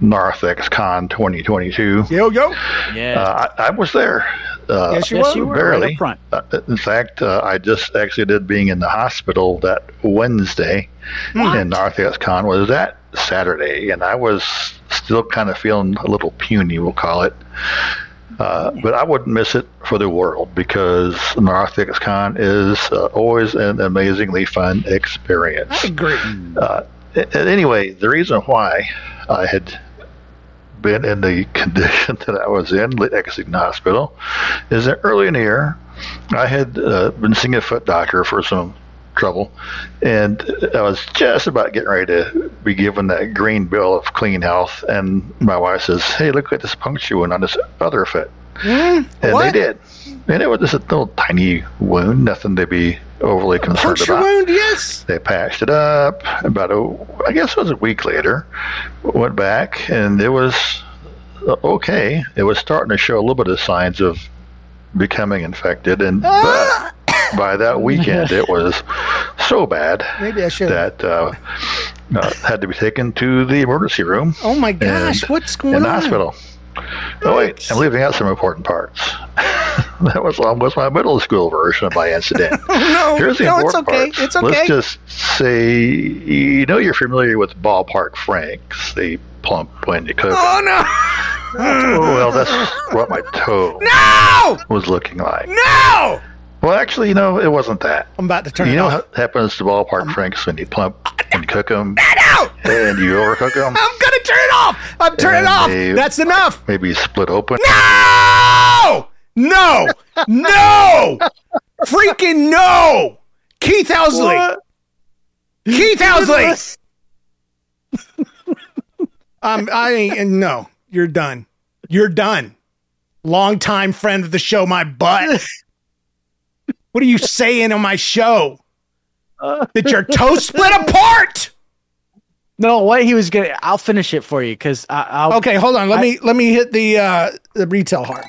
Narthex Con 2022? Yo, yo. Yeah. Uh, I, I was there. Uh, Yes, you yes, were. you were barely. right up front. Uh, in fact, uh, I just actually did being in the hospital that Wednesday, and Narthex Con was that Saturday, and I was still kind of feeling a little puny, we'll call it. Uh, but I wouldn't miss it for the world because Narthex Con is uh, always an amazingly fun experience. I agree. Uh, anyway, the reason why I had been in the condition that I was in, exiting the hospital, is that early in the year, I had uh, been seeing a foot doctor for some trouble, and I was just about getting ready to be given that green bill of clean health, and my wife says, "Hey, look at this puncture wound on this other foot," and what? they did, and it was just a little tiny wound, nothing to be overly concerned Puncture about. wound, yes. They patched it up. About a, I guess it was a week later. Went back and it was uh, okay. It was starting to show a little bit of signs of becoming infected, and but by that weekend it was so bad Maybe I should. that uh, uh, had to be taken to the emergency room Oh my gosh, and- what's going on? in the hospital. Oh wait, I'm leaving out some important parts. that was uh, almost my middle school version of my incident. no, Here's the no, it's important okay. parts. It's okay. Let's just say you know you're familiar with ballpark franks. the plump when you cook. oh no! Oh, well, that's what my toe No! was looking like. No! Well, actually, you know, it wasn't that. I'm about to turn you it know off. what happens to ballpark franks when you plump and cook them No! and you overcook them? I'm gonna turn it off. I'm turning it off. they- That's enough. Maybe you split open. No! No! No! Freaking no! Keith Housley. Keith Housley. um, I ain't, no. You're done. You're done. Longtime friend of the show, my butt. what are you saying on my show? That your toe split apart? No, what he was gonna. I'll finish it for you because I'll. Okay, hold on. Let me let me hit the uh the retail heart.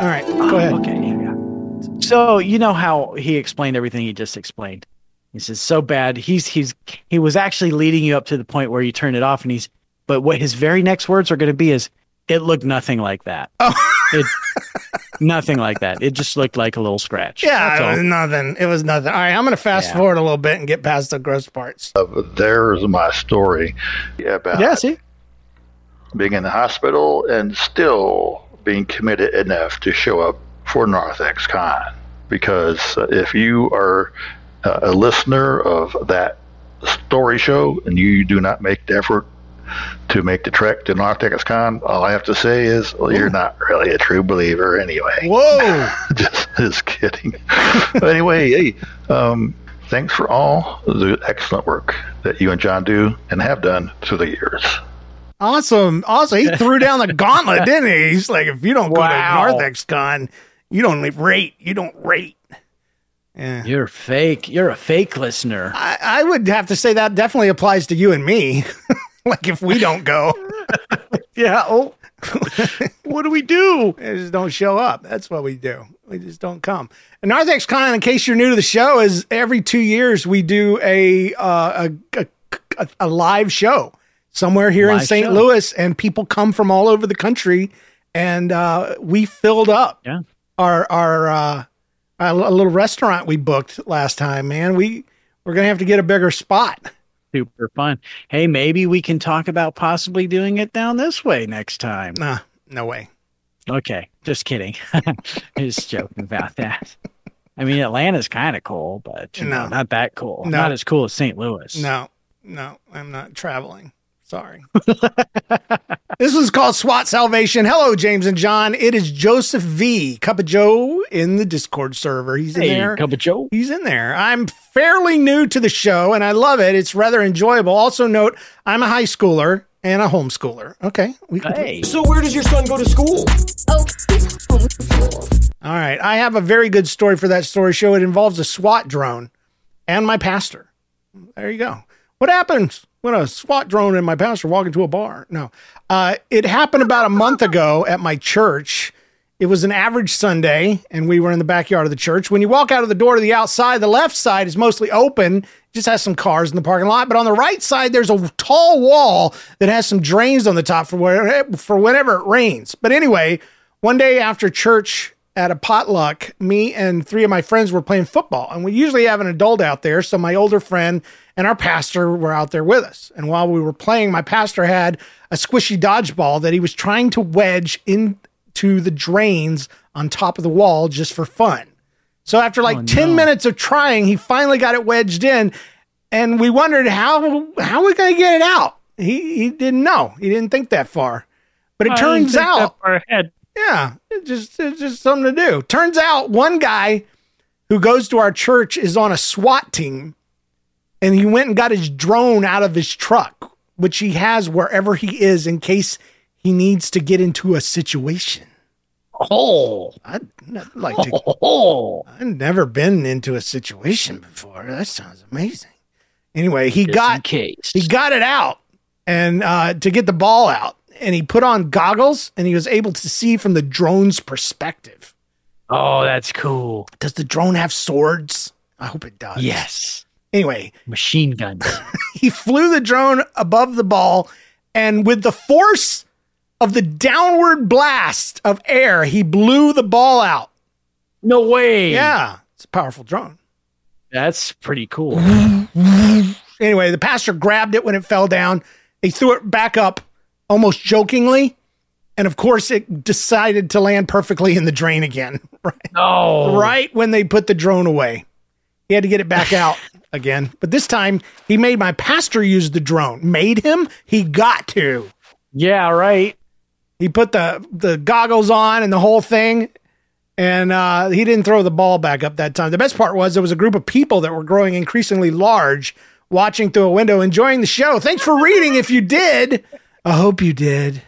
All right, go ahead. Okay. yeah, yeah. So you know how he explained everything he just explained. He says so bad. He's he's he was actually leading you up to the point where you turn it off, and he's. But what his very next words are going to be is, "It looked nothing like that. Oh. It, nothing like that. It just looked like a little scratch. Yeah, it was nothing. It was nothing. All right, I'm gonna fast Yeah. forward a little bit and get past the gross parts. Uh, there's my story about Yeah. See. being in the hospital and still being committed enough to show up for Narthex Con. Because uh, if you are uh, a listener of that story show and you do not make the effort to make the trek to Narthex Con, all I have to say is, well, you're not really a true believer anyway. Whoa! just, just kidding. but anyway, hey, um, thanks for all the excellent work that you and John do and have done through the years. Awesome. Awesome. He threw down the gauntlet, didn't he? He's like, if you don't go Wow. to Narthex Con, you don't rate. You don't rate. Yeah. You're fake. You're a fake listener. I, I would have to say that definitely applies to you and me. like if we don't go, yeah. Oh, what do we do? We just don't show up. That's what we do. We just don't come. And Narthex Con, in case you're new to the show, is every two years we do a uh, a, a, a live show somewhere here in St. show. Louis, and people come from all over the country, and uh, we filled up Yeah. our our uh, a little restaurant we booked last time. Man, we we're gonna have to get a bigger spot. Super fun. Hey, maybe we can talk about possibly doing it down this way next time. Nah, no way. Okay, just kidding. just joking about that. I mean, Atlanta's kind of cool, but you know, No. not that cool. No. Not as cool as St. Louis. No, no, I'm not traveling. Sorry. this was called SWAT Salvation. Hello, James and John. It is Joseph V. Cup of Joe in the Discord server. He's in Hey, there. Cup of Joe. He's in there. I'm fairly new to the show and I love it. It's rather enjoyable. Also, note I'm a high schooler and a homeschooler. Okay. We can Hey. So where does your son go to school? Oh, he's homeschooled. All right. I have a very good story for that story show. It involves a SWAT drone and my pastor. There you go. What happens when a SWAT drone and my pastor walk into a bar? No. Uh, it happened about a month ago at my church. It was an average Sunday, and we were in the backyard of the church. When you walk out of the door to the outside, the left side is mostly open, just has some cars in the parking lot. But on the right side, there's a tall wall that has some drains on the top for where, for whenever it rains. But anyway, one day after church at a potluck, me and three of my friends were playing football, and we usually have an adult out there. So my older friend and our pastor were out there with us. And while we were playing, my pastor had a squishy dodgeball that he was trying to wedge into the drains on top of the wall just for fun. So after like 10 minutes of trying, he finally got it wedged in and we wondered how how are we going to get it out? He he didn't know. He didn't think that far. But it oh, I didn't turns out far ahead. yeah, it's just it's just something to do. Turns out one guy who goes to our church is on a SWAT team and he went and got his drone out of his truck, which he has wherever he is in case he needs to get into a situation. Oh, I'd like to oh, I've never been into a situation before. That sounds amazing. Anyway, he Just got case. he got it out and uh, to get the ball out, and he put on goggles and he was able to see from the drone's perspective. Oh, that's cool. Does the drone have swords? I hope it does. Yes. Anyway, Machine guns. he flew the drone above the ball, and with the force of the downward blast of air, he blew the ball out. No way. Yeah, it's a powerful drone. That's pretty cool. Anyway, the pastor grabbed it when it fell down. He threw it back up almost jokingly. And of course, it decided to land perfectly in the drain again. Right, No. right when they put the drone away. He had to get it back out again. But this time, he made my pastor use the drone. Made him? He got to. Yeah, right. He put the, the goggles on and the whole thing. And uh, he didn't throw the ball back up that time. The best part was there was a group of people that were growing increasingly large, watching through a window, enjoying the show. Thanks for reading. If you did, I hope you did.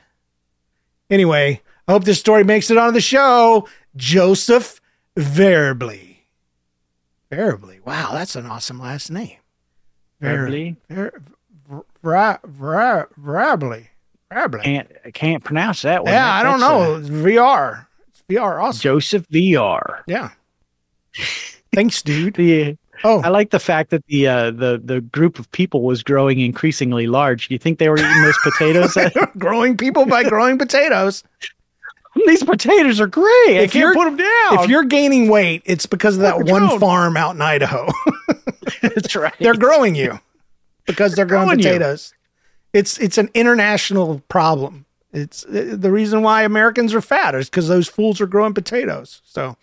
Anyway, I hope this story makes it onto the show. Joseph Verbley. Verbley. Wow, that's an awesome last name. Verbley? Ver- Ver- Ver- Ver- Verbley. Verbley. Can't I can't pronounce that one. Yeah, That- I don't know. It's VR. It's VR awesome. Joseph VR. Yeah. Thanks, dude. The Oh, I like the fact that the uh, the the group of people was growing increasingly large. Do you think they were eating those potatoes? growing people by growing potatoes. These potatoes are great. I If you're- can't put them down. If you're gaining weight, it's because of that Look one Joan. farm out in Idaho. That's right. they're growing you because they're growing growing you. potatoes. It's it's an international problem. It's uh, the reason why Americans are fat is because those fools are growing potatoes. So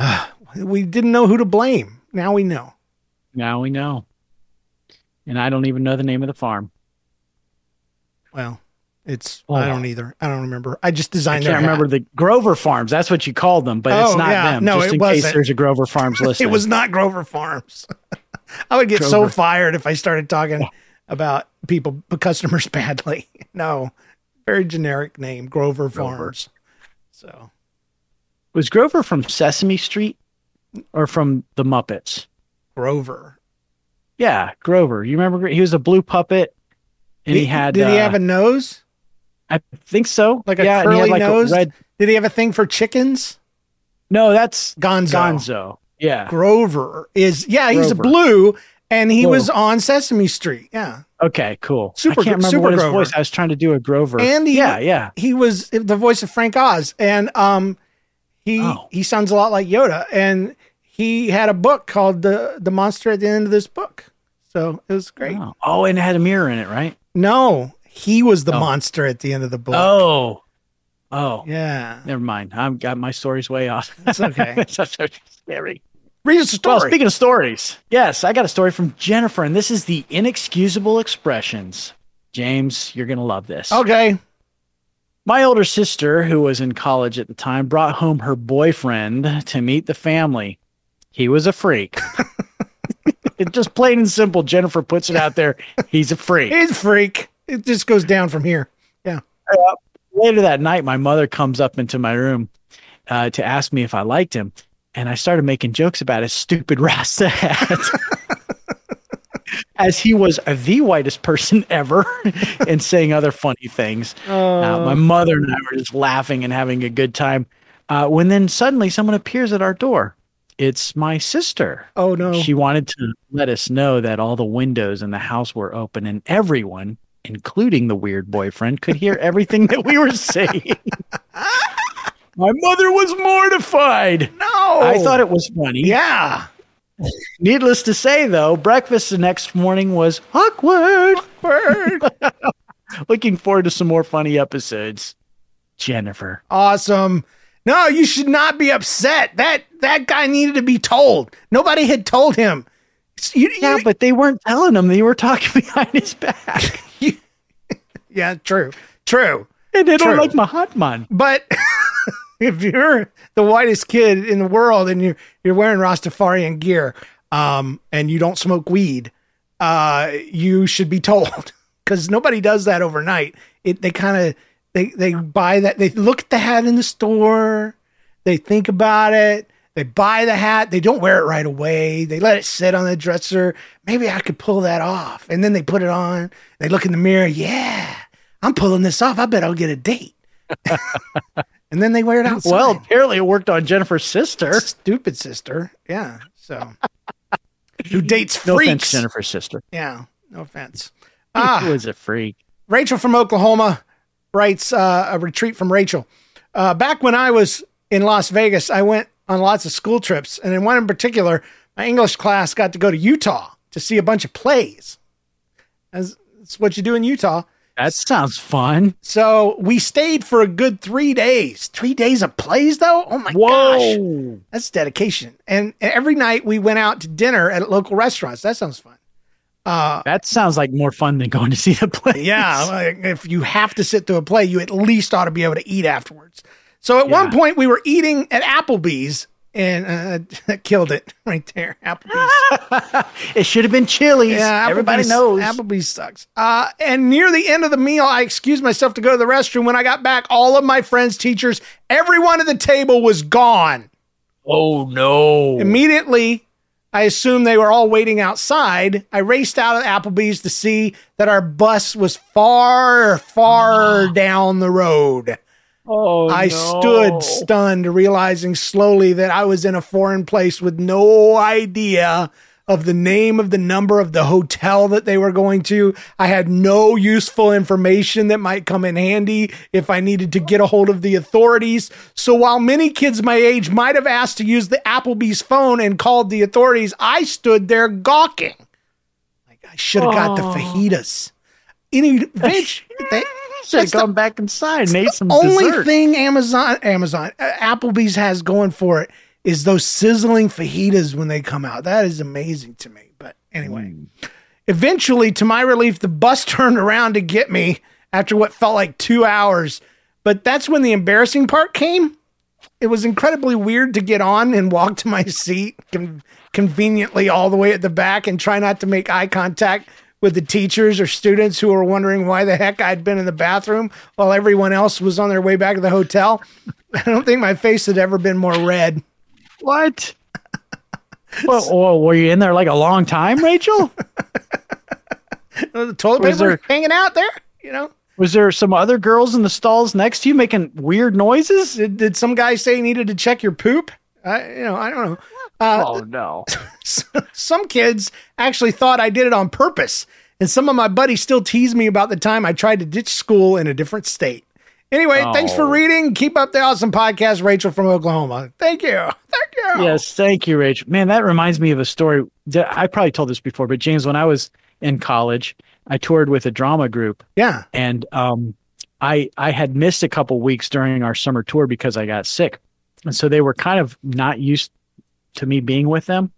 uh, we didn't know who to blame. Now we know. Now we know. And I don't even know the name of the farm. Well, it's Oh. I don't either. I don't remember. I just designed. I can't their hat. remember the Grover Farms. That's what you called them, but it's Oh, not yeah. them. No, just it in wasn't. case there's a Grover Farms listening. It was not Grover Farms. I would get so fired if I started talking about people, customers badly. No, very generic name, Grover, Grover. Farms. So Was Grover from Sesame Street or from the Muppets? Grover. Yeah, Grover. You remember he was a blue puppet and he, had Did he uh, have a nose? I think so. Like a yeah, curly had like a nose? red Did he have a thing for chickens? No, that's Gonzo. Gonzo. Yeah. Grover is yeah, he's a blue and he was on Sesame Street. Yeah. Okay, cool. Super I can't remember Super what his Grover. voice. I was trying to do a Grover. And he, yeah, yeah. He was the voice of Frank Oz and um he Oh. he sounds a lot like Yoda and he had a book called the the monster at the end of this book. So it was great. Oh. Oh, and it had a mirror in it, right? No, he was the Oh. monster at the end of the book. Oh. Oh. Yeah. Never mind. I've got my stories way off. That's okay. That's so scary. Read us a story. Well, speaking of stories, yes, I got a story from Jennifer, and this is the inexcusable expressions. James, you're going to love this. okay. My older sister, who was in college at the time, brought home her boyfriend to meet the family. He was a freak. it just plain and simple. Jennifer puts it out there. He's a freak. He's a freak. It just goes down from here. Yeah. Later that night, my mother comes up into my room uh, to ask me if I liked him. And I started making jokes about his stupid Rasta hat. As he was the whitest person ever and saying other funny things. Uh, my mother and I were just laughing and having a good time. Uh, when then suddenly someone appears at our door. It's my sister. Oh no. She wanted to let us know that all the windows in the house were open and everyone, including the weird boyfriend, could hear everything that we were saying. My mother was mortified. No. I thought it was funny. Yeah. Needless to say, though, breakfast the next morning was awkward. Awkward. Looking forward to some more funny episodes. Jennifer. Awesome. No, you should not be upset. That that guy needed to be told. Nobody had told him. You- Yeah, you- but they weren't telling him. They were talking behind his back. yeah, true. True. And they don't like Mahatman. But if you're the whitest kid in the world and you're you're wearing Rastafarian gear, um, and you don't smoke weed, uh, you should be told because nobody does that overnight. It they kind of they they buy that they look at the hat in the store, they think about it. They buy the hat. They don't wear it right away. They let it sit on the dresser. Maybe I could pull that off. And then they put it on. They look in the mirror. Yeah, I'm pulling this off. I bet I'll get a date. and then they wear it outside. Well, apparently it worked on Jennifer's sister. stupid sister. Yeah. So who dates No freaks? offense, Jennifer's sister. Yeah. No offense. Ah, was a freak. Rachel from Oklahoma writes uh, a retreat from Rachel. Uh, back when I was in Las Vegas, I went on lots of school trips, and in one in particular, my English class got to go to Utah to see a bunch of plays. As that's what you do in Utah. That sounds fun. So we stayed for a good three days. Three days of plays, though. Oh my gosh, that's dedication. And every night we went out to dinner at local restaurants. That sounds fun. Uh, That sounds like more fun than going to see the play. yeah, like if you have to sit through a play, you at least ought to be able to eat afterwards. So at one point we were eating at Applebee's, and uh, killed it right there. Applebee's. It should have been Chili's. Yeah, Everybody knows. Applebee's sucks. Uh, and near the end of the meal, I excused myself to go to the restroom. When I got back, all of my friends' teachers, everyone at the table was gone. oh no. Immediately, I assumed they were all waiting outside. I raced out of Applebee's to see that our bus was far, far down the road. Oh, I no. stood stunned, realizing slowly that I was in a foreign place with no idea of the name of the number of the hotel that they were going to. I had no useful information that might come in handy if I needed to get a hold of the authorities. So while many kids my age might have asked to use the Applebee's phone and called the authorities, I stood there gawking. Like I should have got the Oh. fajitas. Any bitch, they- Should have that's the- back inside and ate some only dessert. thing Amazon Amazon uh, Applebee's has going for it is those sizzling fajitas when they come out. That is amazing to me. But anyway, eventually, to my relief, the bus turned around to get me after what felt like two hours. But that's when the embarrassing part came. It was incredibly weird to get on and walk to my seat con- conveniently all the way at the back and try not to make eye contact with the teachers or students who were wondering why the heck I'd been in the bathroom while everyone else was on their way back to the hotel. I don't think my face had ever been more red. What? well, well, were you in there like a long time, Rachel? the toilet Was paper there- hanging out there, you know? Was there some other girls in the stalls next to you making weird noises? Did, did some guy say he needed to check your poop? I, you know, I don't know. Uh, oh no! some kids actually thought I did it on purpose, and some of my buddies still tease me about the time I tried to ditch school in a different state. Anyway, thanks for Oh. reading. Keep up the awesome podcast, Rachel from Oklahoma. Thank you. Thank you. Yes, thank you, Rach. Man, that reminds me of a story. that- I probably told this before, but James, when I was in college, I toured with a drama group. Yeah. And um, I I had missed a couple weeks during our summer tour because I got sick, and so they were kind of not used to me being with them,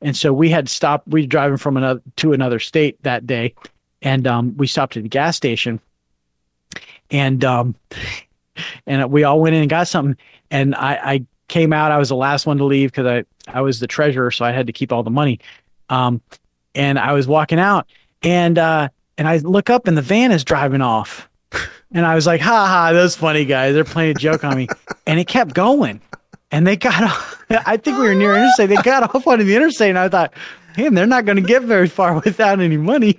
and so we had stopped. We were driving from another to another state that day, and um, we stopped at the gas station, and um, and we all went in and got something, and I, I came out. I was the last one to leave because I I was the treasurer, so I had to keep all the money. Um, and I was walking out, and uh, and I look up, and the van is driving off, and I was like, "Ha ha, those funny guys! They're playing a joke on me." And it kept going, and they got off. I think we were near interstate. They got off onto the interstate, and I thought, "Man, they're not going to get very far without any money."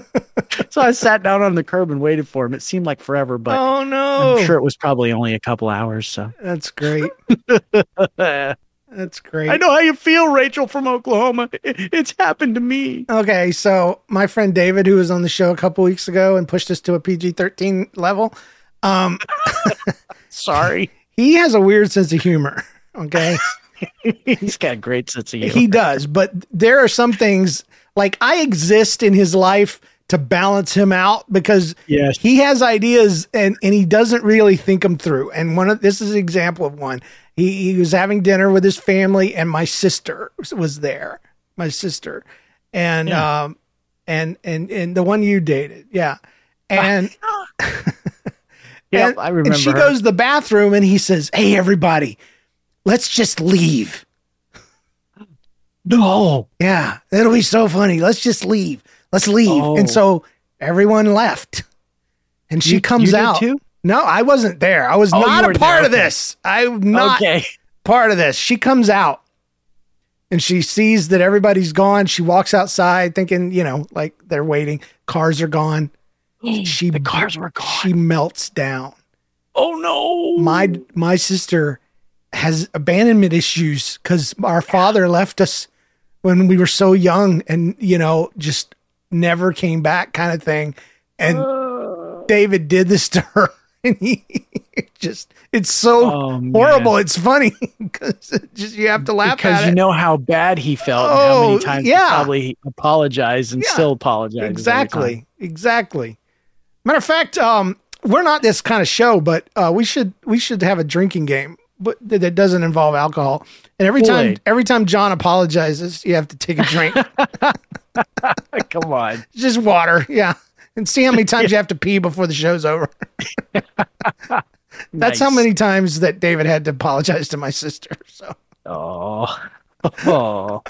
so I sat down on the curb and waited for him. It seemed like forever, but oh no, I'm sure it was probably only a couple hours. So that's great. That's great. I know how you feel, Rachel from Oklahoma. It- It's happened to me. Okay, so my friend David, who was on the show a couple weeks ago and pushed us to a PG thirteen level, um, sorry, he has a weird sense of humor. Okay, He's got a great sense of humor. he does, but there are some things like I exist in his life to balance him out because Yes. he has ideas and and he doesn't really think them through. And one of this is an example of one. He he was having dinner with his family and my sister was- there. My sister. And Yeah. um and and and the one you dated. Yeah. And Yep, and, I remember. And she her. goes to the bathroom and he says, Hey everybody, let's just leave. No. Yeah, it'll be so funny. Let's just leave. Let's leave. Oh. And so everyone left. And she You- comes you did out. too? No, I wasn't there. I was Oh, not a part there. of this. I'm not Okay. part of this. She comes out and she sees that everybody's gone. She walks outside thinking, you know, like they're waiting. Cars are gone. She the cars were gone. She melts down. Oh no. My my sister has abandonment issues because our father left us when we were so young and you know just never came back kind of thing and david did this to her and he it just it's so Oh, man. horrible it's funny because it just you have to laugh because at you it know how bad he felt and how Oh, many times yeah. he probably apologized and Yeah. still apologized. exactly exactly matter of fact um we're not this kind of show but uh we should we should have a drinking game but that that doesn't involve alcohol. And every time every time john apologizes you have to take a drink. Come on. just water yeah. And see how many times you have to pee before the show's over. That's how many times that david had to apologize to my sister so. Oh. Oh.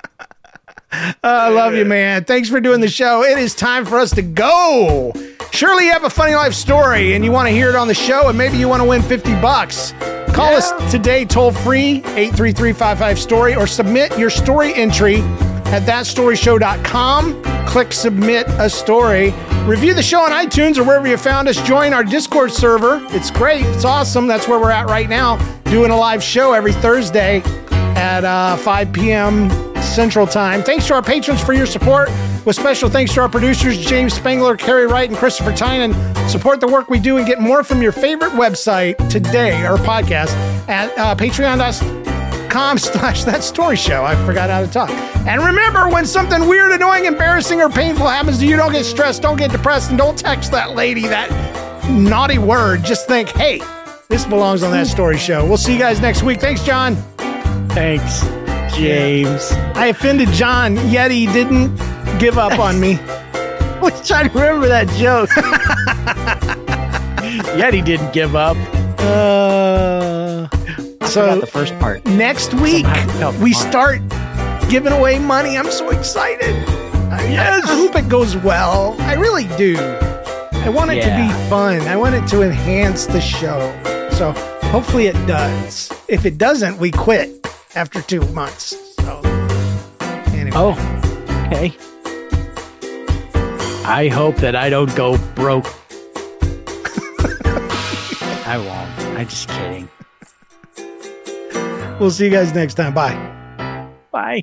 I love you, man. Thanks for doing the show. It is time for us to go. Surely you have a funny life story and you want to hear it on the show, and maybe you want to win 50 bucks. Call us today, toll free, 833 story, or submit your story entry at thatstoryshow.com. Click submit a story. Review the show on iTunes or wherever you found us. Join our Discord server. It's great. It's awesome. That's where we're at right now, doing a live show every Thursday at uh, 5 p.m. Central Time. Thanks to our patrons for your support. With special thanks to our producers, James Spangler, Carrie Wright, and Christopher Tynan. Support the work we do and get more from your favorite website today, or podcast, at uh, patreon.com slash that story show. I forgot how to talk. And remember, when something weird, annoying, embarrassing, or painful happens to you, don't get stressed, don't get depressed, and don't text that lady that naughty word. Just think, hey, this belongs on that story show. We'll see you guys next week. Thanks, John. Thanks, James. I offended John, yet he didn't give up on me. I was trying to remember that joke. Yet he didn't give up. Uh, so the first part. next week we start giving away money. I'm so excited. I, yes. I hope it goes well. I really do. I want it yeah. to be fun. I want it to enhance the show. So hopefully it does. If it doesn't, we quit after two months. So anyway. Oh, okay. I hope that I don't go broke. I won't. I'm just kidding. We'll see you guys next time. Bye. Bye.